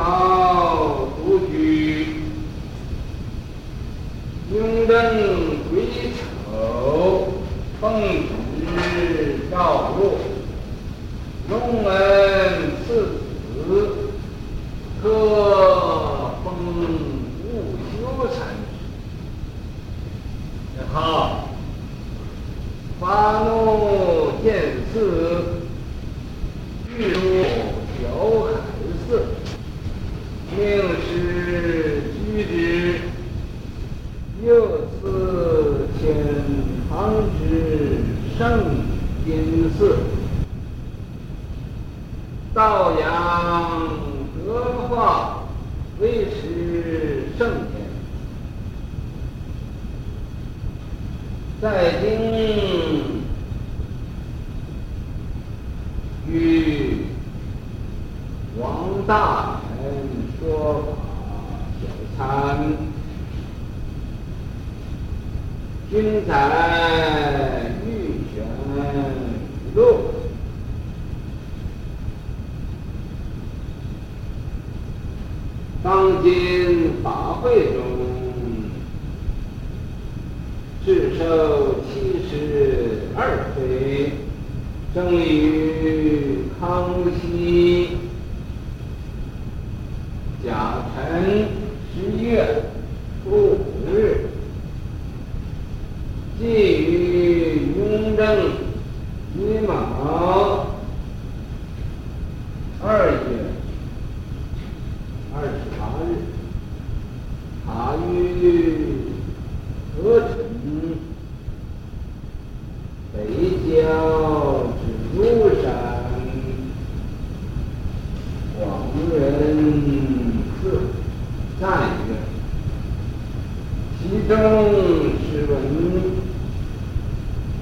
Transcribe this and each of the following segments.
睫毛独具，雍正归丑，奉旨诏入，隆恩赐子，特封悟修禅师。好，发怒见寺。欲入小海寺，命使居之。又赐遣唐之圣金寺，道扬德化，为持圣典。在今。与王大臣说法小参，均在玉泉录。当今法会中，至寿七十二岁，生于康熙甲辰十月初五日，继于雍正乙卯二月二十八日，塔于德辰北郊。庐山广仁寺赞曰：“其中诗文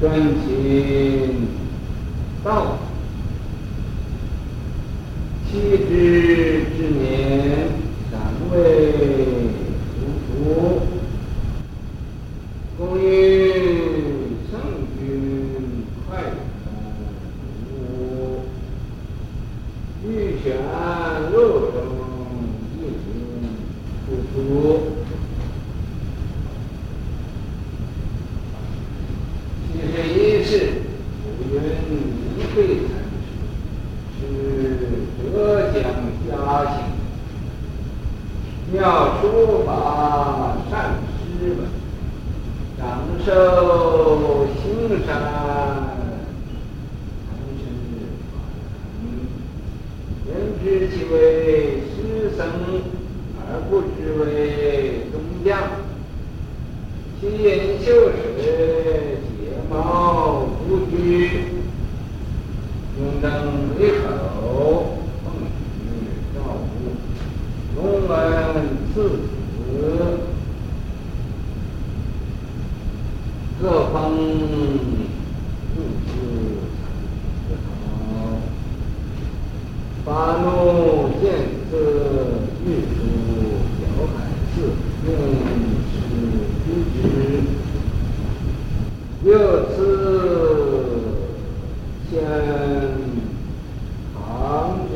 专勤道，七之之年，暂为出土，供于圣君快览。”玉泉录中一经出土，其实一是古云明慧禅师，是浙江嘉兴，妙书法善诗文，长寿青山。知其为诗僧，而不知为宗匠。其人修识，睫毛独具，雍正归叟，奉旨诏入，隆恩赐子，特封。发怒见之，欲出小海寺，命使居之。又赐遣唐之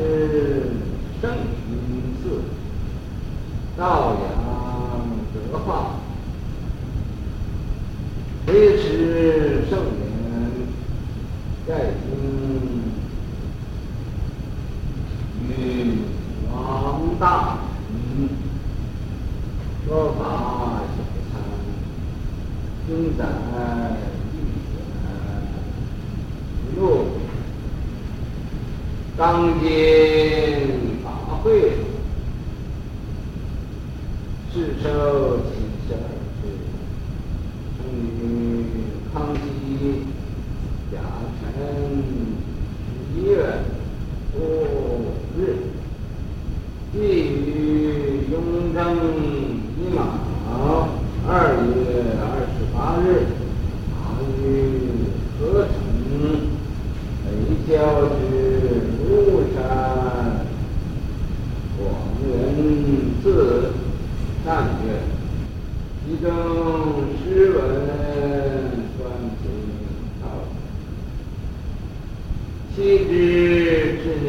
圣金寺，道扬德化，为持圣典，在今。与王大臣说法小参，均在玉泉录。当今法会，至寿七十二岁，生于康熙甲辰十一月初日，继于雍正乙卯其中诗文算最好，岂知之年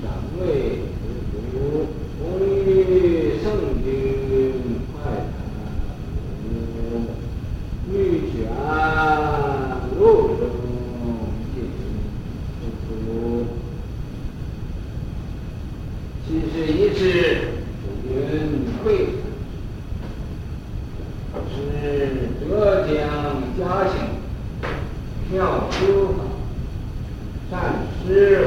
尚未知足，终与圣君会谈，欲选路中进出，其实一事不允会。浙江嘉兴妙书法，善诗文，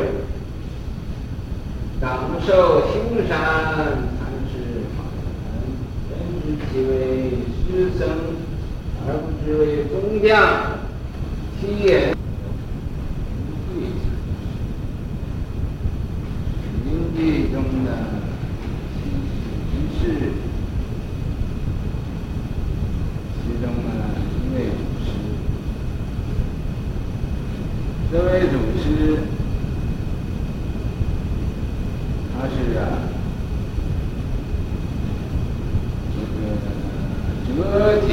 长寿兴山禅师法门，人知其为诗僧，对中央企业匠。其言临济中的其实这位祖师，他是啊，这个浙江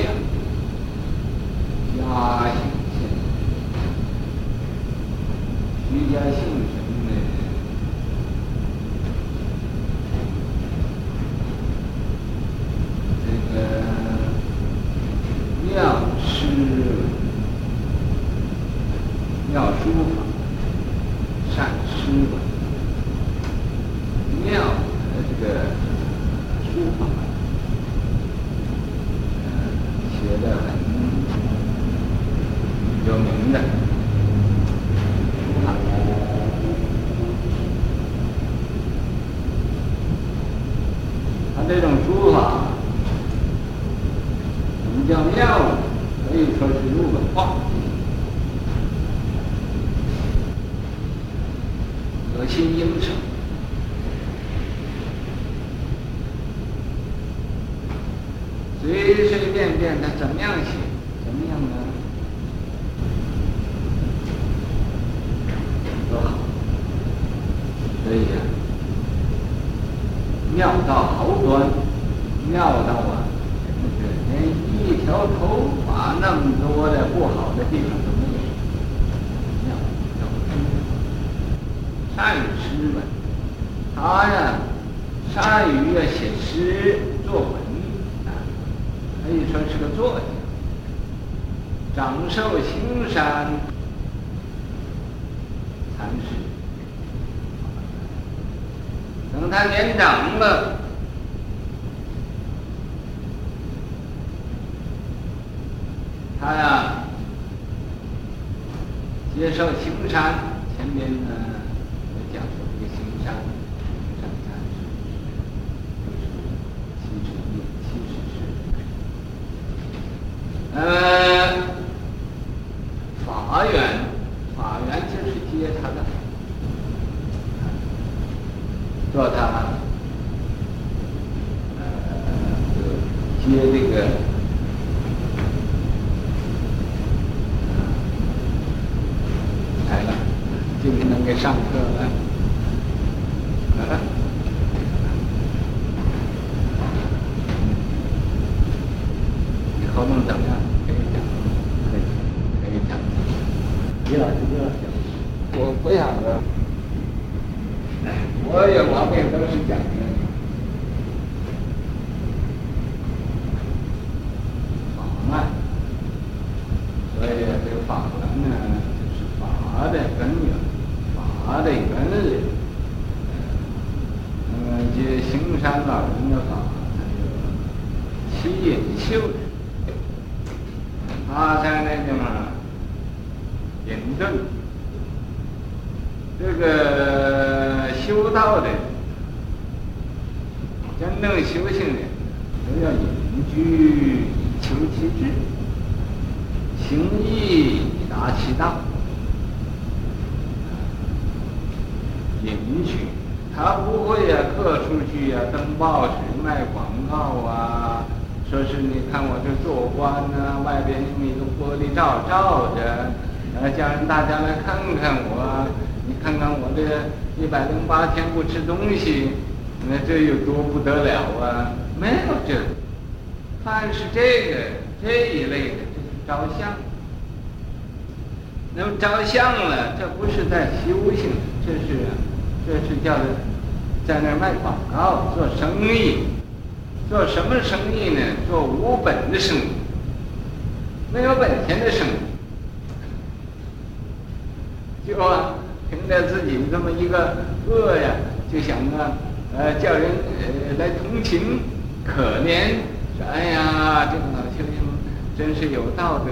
嘉兴县徐家姓陈的这个妙师。妙书法，善诗文，妙的这个书法，写的很有名的。他这种书法，我们叫妙，可以说是入了画。我心应承，随随便便的怎么样呢？多好，所以呀，妙到毫端，妙到啊，连一条头发那么多的不好的地方都没有。善诗文，他呀，善于啊写诗作文啊，可以说是个作家。长寿兴山禅师，等他年长了，他呀接受青山前面呢我讲过这个青山。呃，法缘，法缘就是接他的，做他，呃，接这个，来了，今天能上课了，来了。好弄怎么样？可以讲，可以，可以讲。李老师，李老师，我不想了。我有毛病都是讲的。法慢，所以这个法门呢，就是法的根源，法的原理。那么这兴山老人的法，他就七隐修。他在那地方隐遁，这个修道的，真正修行的，都要隐居以求其志，行义以达其道。隐居，他不会呀，各处去呀，登报纸卖广告啊。说是你看我这做官呢、外边用一个玻璃罩罩着，呃，叫人大家来看看我，你看看我这一百零八天不吃东西，那这有多不得了啊？没有这，凡是这个这一类的，就是照相。那么照相了，这不是在修行，这是这是叫做在那儿卖广告、做生意。做什么生意呢？做无本的生意，没有本钱的生意。就啊，凭着自己这么一个恶呀，就想啊，呃，叫人呃来同情、可怜，说哎呀，这个老先生真是有道德，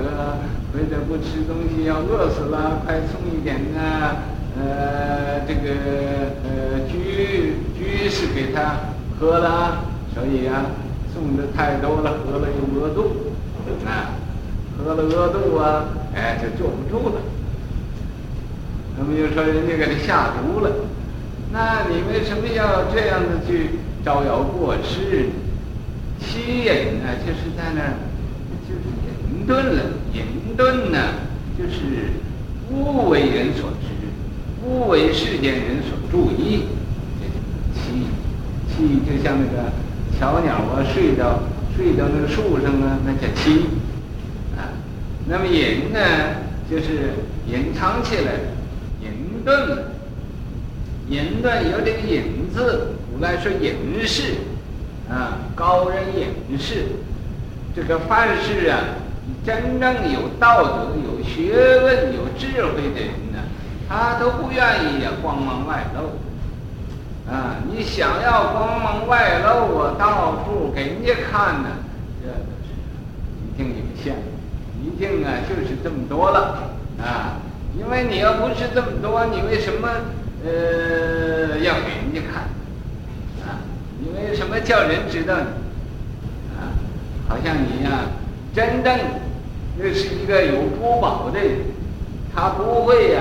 回头不吃东西要饿死了，快送一点啊，呃，这个呃，居居士给他喝了。所以啊，送的太多了，喝了又饿肚，啊，喝了饿肚啊，哎，就坐不住了。那么又说人家给他下毒了，那你为什么要这样子去招摇过市呢？欺隐呢，就是在那儿，就是隐遁了。隐遁呢，就是不为人所，不为世间人所注意，这叫欺。欺就像那个。小鸟啊，睡到睡到那个树上啊，那叫栖啊。那么隐呢，就是隐藏起来，隐遁。隐遁有这个隐字，古来说隐士啊，高人隐士。这个凡是啊，真正有道德、有学问、有智慧的人，他都不愿意呀光芒外露。啊，你想要光芒外露，我到处给人家看呢，这都是一定有限，一定啊就是这么多了啊。因为你要不是这么多，你为什么呃要给人家看啊？你为什么叫人知道你啊？好像你呀、啊，真正那是一个有珠宝的人，他不会呀、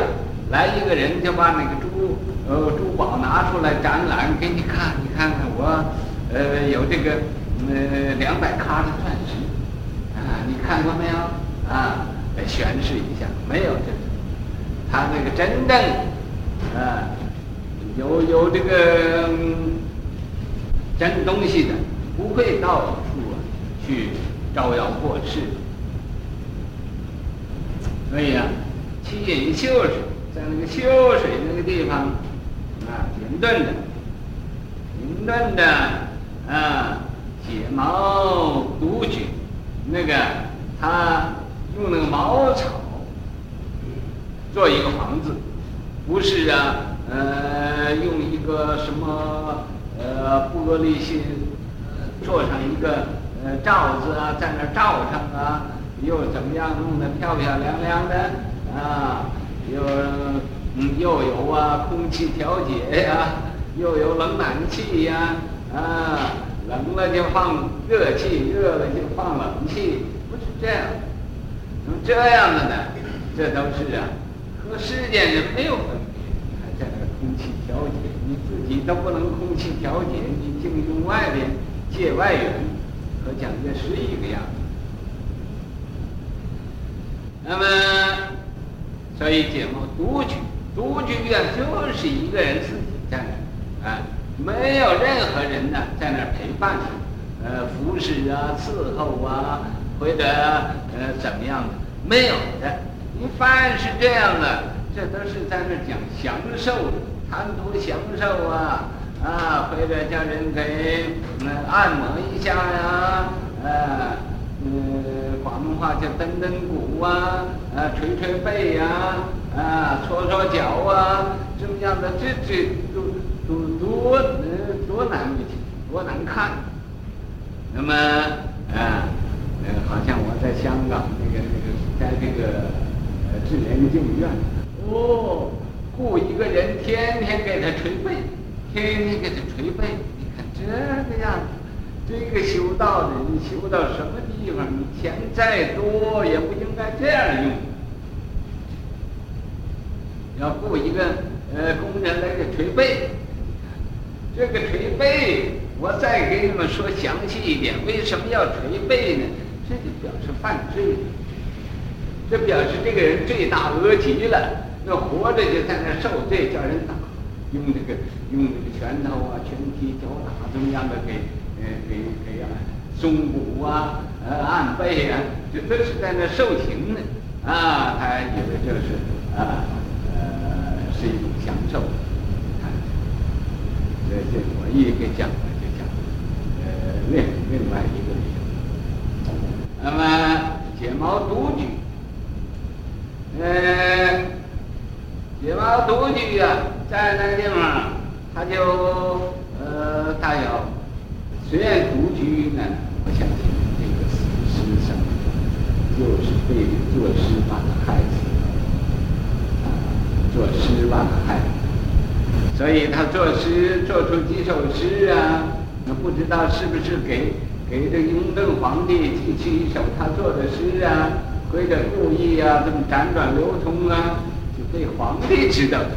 来一个人就把那个珠。呃，珠宝拿出来展览给你看，你看看我，呃，有这个呃两百卡的钻石，啊，你看过没有？啊，来宣示一下，没有这个，他那个真正，啊，有有这个、真东西的，不会到处啊去招摇过市。所以啊，七隐秀是，在那个秀水那个地方。啊，隐遁的，隐遁的啊，解毛独居，那个他用那个茅草做一个房子，不是啊，呃，用一个什么呃玻璃心做上一个呃罩子啊，在那罩上啊，又怎么样弄得漂漂亮亮的啊，又。嗯，又有啊，空气调节呀，又有冷暖气呀，啊，冷了就放热气，热了就放冷气，不是这样。那么这样的呢，这都是啊，和世间人没有分别。还在那空气调节，你自己都不能空气调节，你净用外边借外援，和蒋介石一个样。那么，所以解毛独居。独居院，就是一个人自己在那啊，没有任何人呢在那儿陪伴，呃，服侍啊，伺候啊，或者呃怎么样的，没有的。你凡是这样的，这都是在那儿讲享受，贪图享受啊啊，或者叫人给呃按摩一下呀，呃，嗯，广东话叫蹬蹬骨啊，啊，捶捶背呀。啊，搓搓脚啊，这么样的，这这都都多呃多难为情，多难看。那么啊，呃，好像我在香港那个那个，在这个呃智联净院，哦，雇一个人天天给他捶背，天天给他捶背。你看这个样子，这个修道的人修到什么地方？你钱再多也不应该这样用。要雇一个呃工人来给捶背，这个捶背，我再给你们说详细一点，为什么要捶背呢？这就表示犯罪，这表示这个人罪大恶极了。那活着就在那受罪，叫人打，用这个用这个拳头啊、拳踢脚打，怎么样的给呃给给啊松骨啊，呃，按背啊，就都是在那受刑呢啊，他以为就是啊，呃，是一种享受。看，这这我一个讲了就讲，呃，另另外一个理由。那么睫毛独具，呃，睫毛独具啊，在那个地方，他就呃，他有，虽然独居呢。我相信就是被作诗把他害死啊，作诗把他害死，所以他作诗做出几首诗啊，那不知道是不是给给这雍正皇帝寄去一首他做的诗啊，或者故意啊这么辗转流通啊，就被皇帝知道的。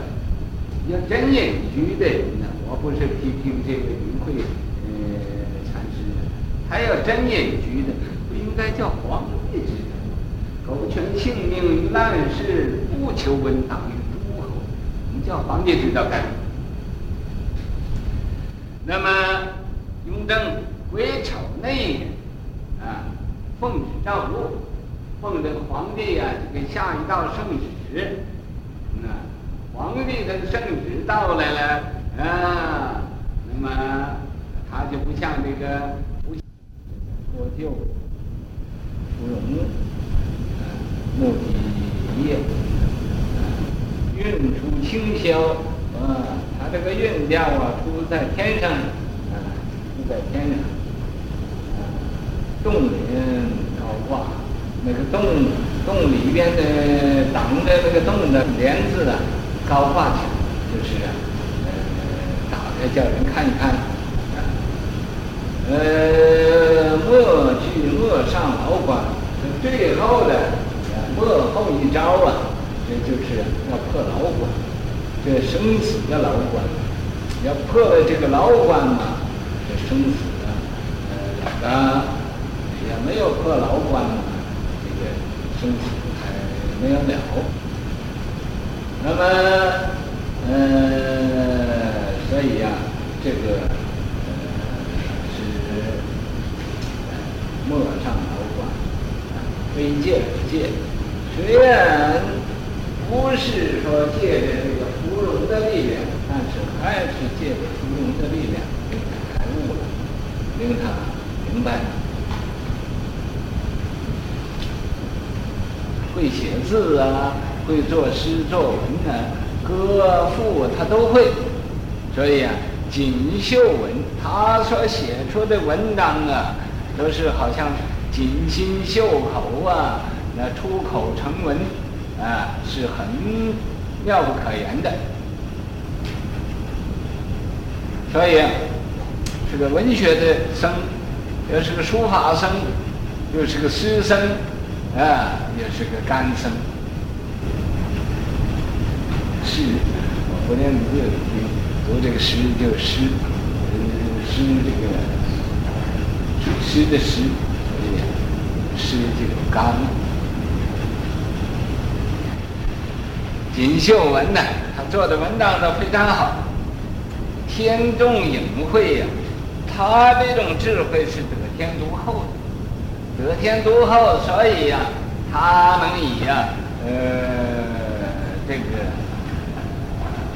要真隐居的人呢，我不是批评这个云慧。还要真隐居的，不应该叫皇帝，苟全性命于乱世，不求闻达于诸侯。你叫皇帝知道干什么？那么雍正癸丑内啊，奉旨诏录，奉这个皇帝啊，就给下一道圣旨。那皇帝的圣旨到来了啊，那么他就不像这个。国舅芙蓉，目的叶，运出清霄，啊，他这个运调啊，出在天上，啊，出在天上，啊，洞里高挂，那个洞洞里边的挡着那个洞的帘子啊，高挂起来，就是啊，呃，打开叫人看一看。啊呃，莫去莫上牢关，最后的末后一招啊，这就是要破牢关，这生死的牢关，要破了这个牢关嘛，这生死啊，呃，也没有破牢关嘛，这个生死还没有了。那么，呃，所以呀、啊，这个呃是。莫上楼观，非借不借。虽然不是说借着这个芙蓉的力量，但是还是借着芙蓉的力量，令他开悟了，令他明白了。会写字啊，会作诗作文啊，歌赋他都会。所以啊，锦绣文，他所写出的文章啊。都是好像锦心绣口啊，那出口成文啊，是很妙不可言的。所以是个文学的生，又是个书法生，又是个诗生，啊，也是个干生。诗，我不念字，读这个诗就诗，诗这个。诗的诗，所以诗这个干。锦绣文呢，他做的文章都非常好，天纵隐晦呀，他这种智慧是得天独厚的，得天独厚，所以呀，他能以呀，呃，这个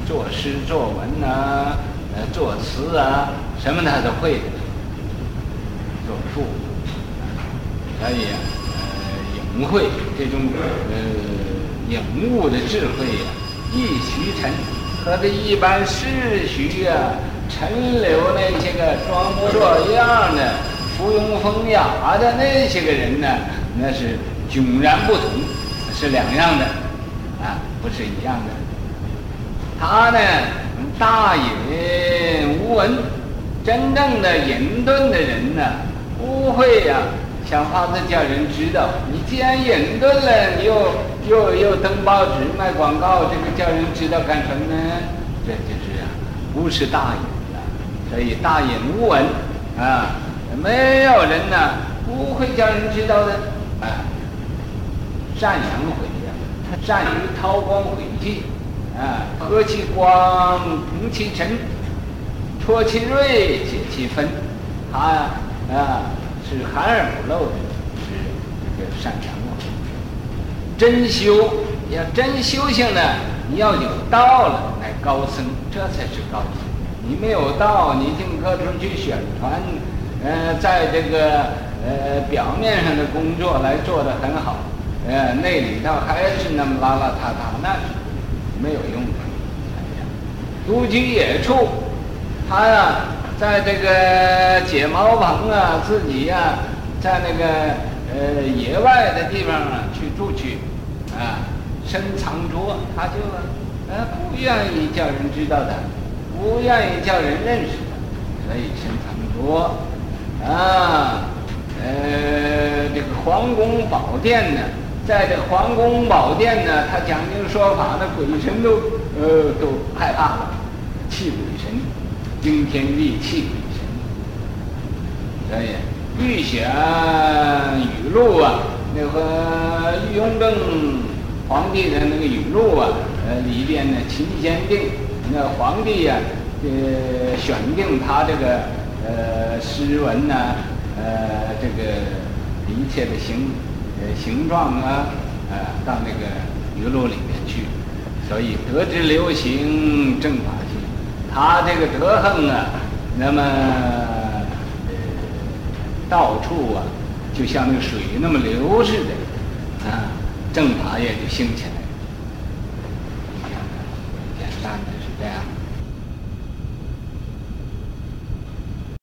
作诗作文呐、啊，呃，作词啊，什么他都会。所述，所以啊，呃，隐晦这种呃隐悟的智慧呀、啊，异徐陈和这一般世俗啊、陈留那些个装模作样的、附庸风雅的那些个人呢，那是迥然不同，是两样的，啊，不是一样的。他呢，大隐无闻，真正的隐遁的人呢。不会呀、啊，想法子叫人知道。你既然隐遁了，你又又又登报纸卖广告，这个叫人知道干什么呢？这就是啊，不是大隐了。所以大隐无闻啊，没有人呢不会叫人知道的啊。善扬晦呀，善于韬光晦气啊，和其光，平其尘，戳其锐，解其纷，他啊。是含而不露的，是这个善良。真修要真修行呢，你要有道了，乃高僧，这才是高僧。你没有道，你进各处去宣传，呃，在这个呃表面上的工作来做得很好，呃，那里头还是那么邋邋遢遢，那是没有用的。独居野处，他呀、在这个解茅棚啊，自己呀、在那个呃野外的地方啊去住去，啊，深藏着，他就呃不愿意叫人知道的，不愿意叫人认识的，所以深藏着，啊，呃，这个皇宫宝殿呢，在这皇宫宝殿呢，他讲经说法，那鬼神都呃都害怕了。气鬼神，惊天地泣鬼神。所以御选语录啊，那个玉雍正皇帝的那个语录啊，呃里边呢，秦贤定那皇帝呀、啊，呃选定他这个呃诗文呐、呃这个一切的形呃形状啊，呃、到那个语录里面去，所以得之流行正法性。他这个德行啊，那么，到处啊，就像那个水那么流似的，啊，正法也就兴起来